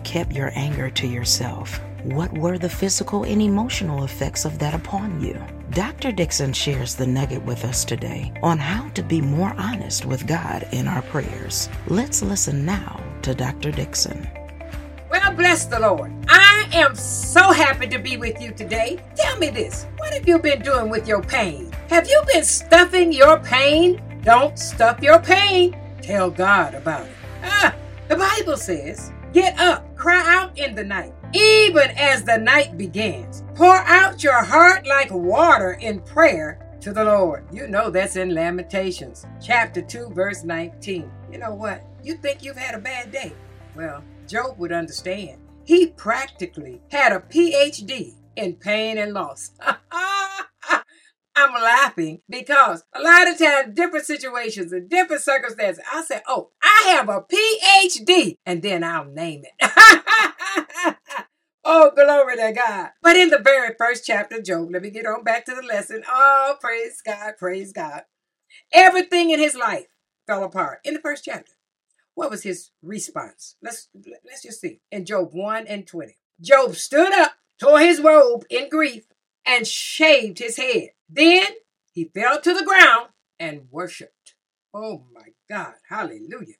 kept your anger to yourself? What were the physical and emotional effects of that upon you? Dr. Dixon shares the nugget with us today on how to be more honest with God in our prayers. Let's listen now to Dr. Dixon. Well, bless the Lord. I am so happy to be with you today. Tell me this what have you been doing with your pain? Have you been stuffing your pain? Don't stuff your pain. Tell God about it. Ah, the Bible says, Get up, cry out in the night, even as the night begins. Pour out your heart like water in prayer to the Lord. You know that's in Lamentations, chapter 2, verse 19. You know what? You think you've had a bad day? Well, Job would understand. He practically had a PhD in pain and loss. I'm laughing because a lot of times, different situations and different circumstances, I say, Oh, I have a PhD, and then I'll name it. oh, glory to God. But in the very first chapter, of Job, let me get on back to the lesson. Oh, praise God, praise God. Everything in his life fell apart in the first chapter. What was his response? Let's let's just see. In Job 1 and 20. Job stood up, tore his robe in grief, and shaved his head. Then he fell to the ground and worshiped. Oh my God. Hallelujah.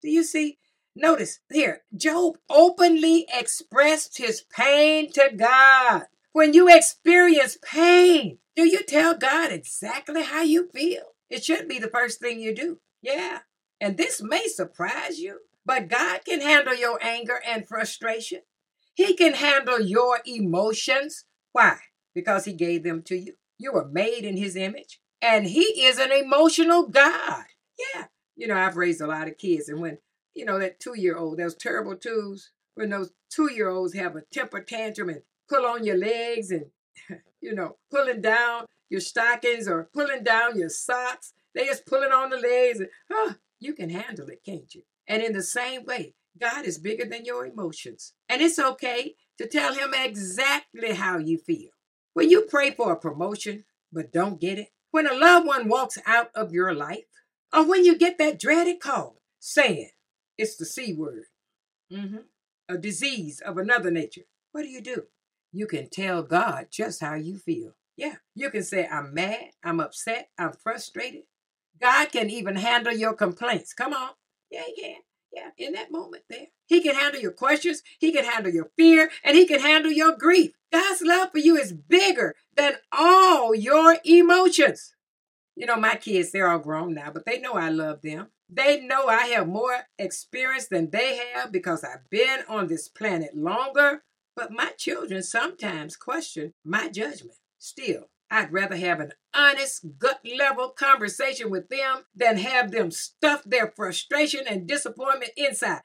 Do you see? Notice here, Job openly expressed his pain to God. When you experience pain, do you tell God exactly how you feel? It should be the first thing you do. Yeah. And this may surprise you, but God can handle your anger and frustration. He can handle your emotions. Why? Because He gave them to you. You were made in His image, and He is an emotional God. Yeah. You know, I've raised a lot of kids, and when, you know, that two year old, those terrible twos, when those two year olds have a temper tantrum and pull on your legs and, you know, pulling down your stockings or pulling down your socks, they just pulling on the legs. And, oh, you can handle it, can't you? And in the same way, God is bigger than your emotions. And it's okay to tell Him exactly how you feel. When you pray for a promotion but don't get it, when a loved one walks out of your life, or when you get that dreaded call saying it's the C word, mm-hmm. a disease of another nature, what do you do? You can tell God just how you feel. Yeah, you can say, I'm mad, I'm upset, I'm frustrated, God can even handle your complaints. Come on. Yeah, can. Yeah, in that moment there. He can handle your questions, he can handle your fear, and he can handle your grief. God's love for you is bigger than all your emotions. You know, my kids, they're all grown now, but they know I love them. They know I have more experience than they have because I've been on this planet longer. But my children sometimes question my judgment. Still, I'd rather have an honest, gut level conversation with them than have them stuff their frustration and disappointment inside.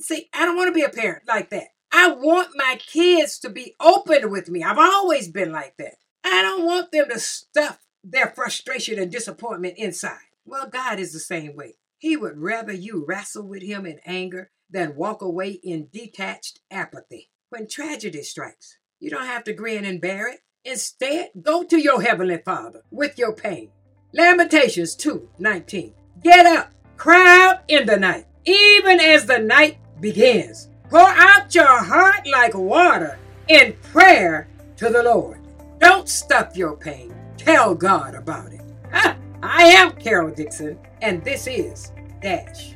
See, I don't want to be a parent like that. I want my kids to be open with me. I've always been like that. I don't want them to stuff their frustration and disappointment inside. Well, God is the same way. He would rather you wrestle with Him in anger than walk away in detached apathy. When tragedy strikes, you don't have to grin and bear it. Instead, go to your heavenly Father with your pain. Lamentations 2 19. Get up, cry out in the night, even as the night begins. Pour out your heart like water in prayer to the Lord. Don't stuff your pain. Tell God about it. I am Carol Dixon, and this is Dash.